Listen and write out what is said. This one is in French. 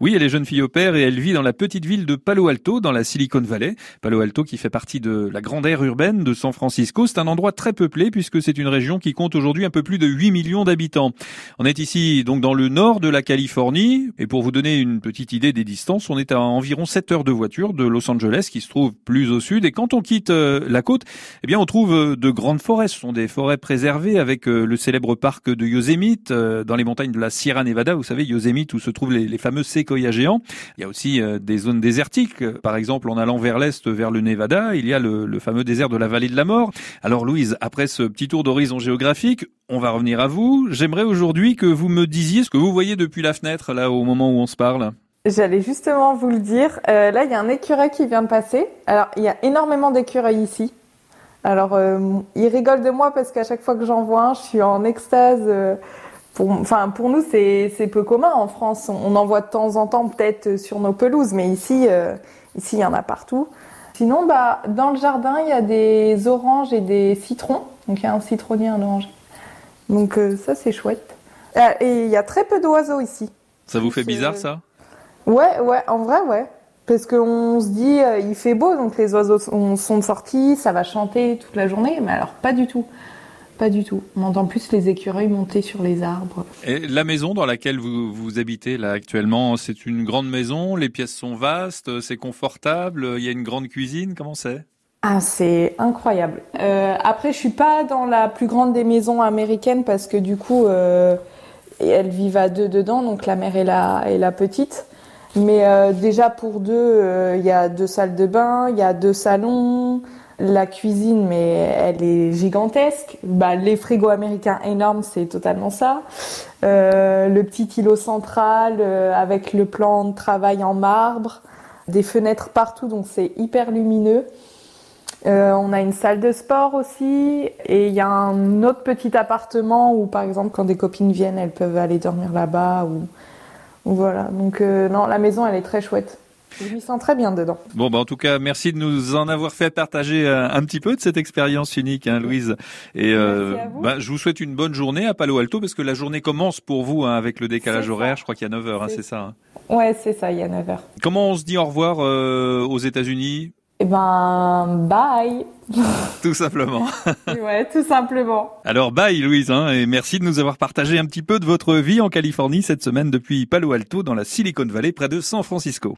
Oui, elle est jeune fille au père et elle vit dans la petite ville de Palo Alto, dans la Silicon Valley. Palo Alto qui fait partie de la grande aire urbaine de San Francisco. C'est un endroit très peuplé puisque c'est une région qui compte aujourd'hui un peu plus de 8 millions d'habitants. On est ici donc dans le nord de la Californie et pour vous donner une petite idée des distances, on est à environ 7 heures de voiture de Los Angeles qui se trouve plus au sud et quand on quitte euh, la côte, eh bien on trouve euh, de grandes forêts. Ce sont des forêts préservées avec euh, le célèbre parc de Yosemite dans les montagnes de la Sierra Nevada. Vous savez, Yosemite où se trouvent les, fameux géants. Il y a aussi euh, des zones désertiques. Par exemple, en allant vers l'est, vers le Nevada, il y a le, fameux désert de la vallée de la mort. Alors Louise, après ce petit tour d'horizon géographique, on va revenir à vous. J'aimerais aujourd'hui que vous me disiez ce que vous voyez depuis la fenêtre, là, au moment où on se parle. J'allais justement vous le dire. Euh, là, il y a un écureuil qui vient de passer. Alors, il y a énormément d'écureuils ici. Alors, euh, il rigole de moi parce qu'à chaque fois que j'en vois un, je suis en extase. Pour, enfin, pour nous, c'est peu commun en France. On en voit de temps en temps peut-être sur nos pelouses, mais ici, euh, ici, il y en a partout. Sinon, bah, dans le jardin, il y a des oranges et des citrons. Donc, il y a un citronnier, un orange. Donc, euh, ça, c'est chouette. Et il y a très peu d'oiseaux ici. Ça vous fait bizarre, ça? Ouais, ouais, en vrai, ouais. Parce qu'on se dit, euh, il fait beau, donc les oiseaux sont sortis, ça va chanter toute la journée, mais alors pas du tout. Pas du tout. On entend plus les écureuils monter sur les arbres. Et la maison dans laquelle vous, vous habitez là actuellement, c'est une grande maison, les pièces sont vastes, c'est confortable, il y a une grande cuisine, comment c'est? Ah, c'est incroyable. Euh, après, je suis pas dans la plus grande des maisons américaines parce que du coup, euh, elles vivent à deux dedans, donc la mère et la, et la petite. Mais euh, déjà pour deux, euh, il y a deux salles de bain, il y a deux salons, la cuisine, mais elle est gigantesque. Bah, les frigos américains énormes, c'est totalement ça. Euh, le petit îlot central euh, avec le plan de travail en marbre, des fenêtres partout, donc c'est hyper lumineux. Euh, on a une salle de sport aussi et il y a un autre petit appartement où par exemple quand des copines viennent elles peuvent aller dormir là-bas voilà donc non la maison elle est très chouette je m'y sens très bien dedans. Bon, bah en tout cas, merci de nous en avoir fait partager euh, un, petit peu de cette expérience unique, hein, Louise. Et euh, bah, je vous souhaite une bonne journée à Palo Alto parce que la journée commence pour vous hein, avec le décalage horaire. Je crois qu'il y a 9 heures, hein, c'est ça. Ouais, c'est ça, il y a 9 heures. Comment on se dit au revoir euh, aux États-Unis? Eh ben, bye. tout simplement. ouais, tout simplement. Alors, bye Louise, hein, et merci de nous avoir partagé un petit peu de votre vie en Californie cette semaine depuis Palo Alto dans la Silicon Valley près de San Francisco.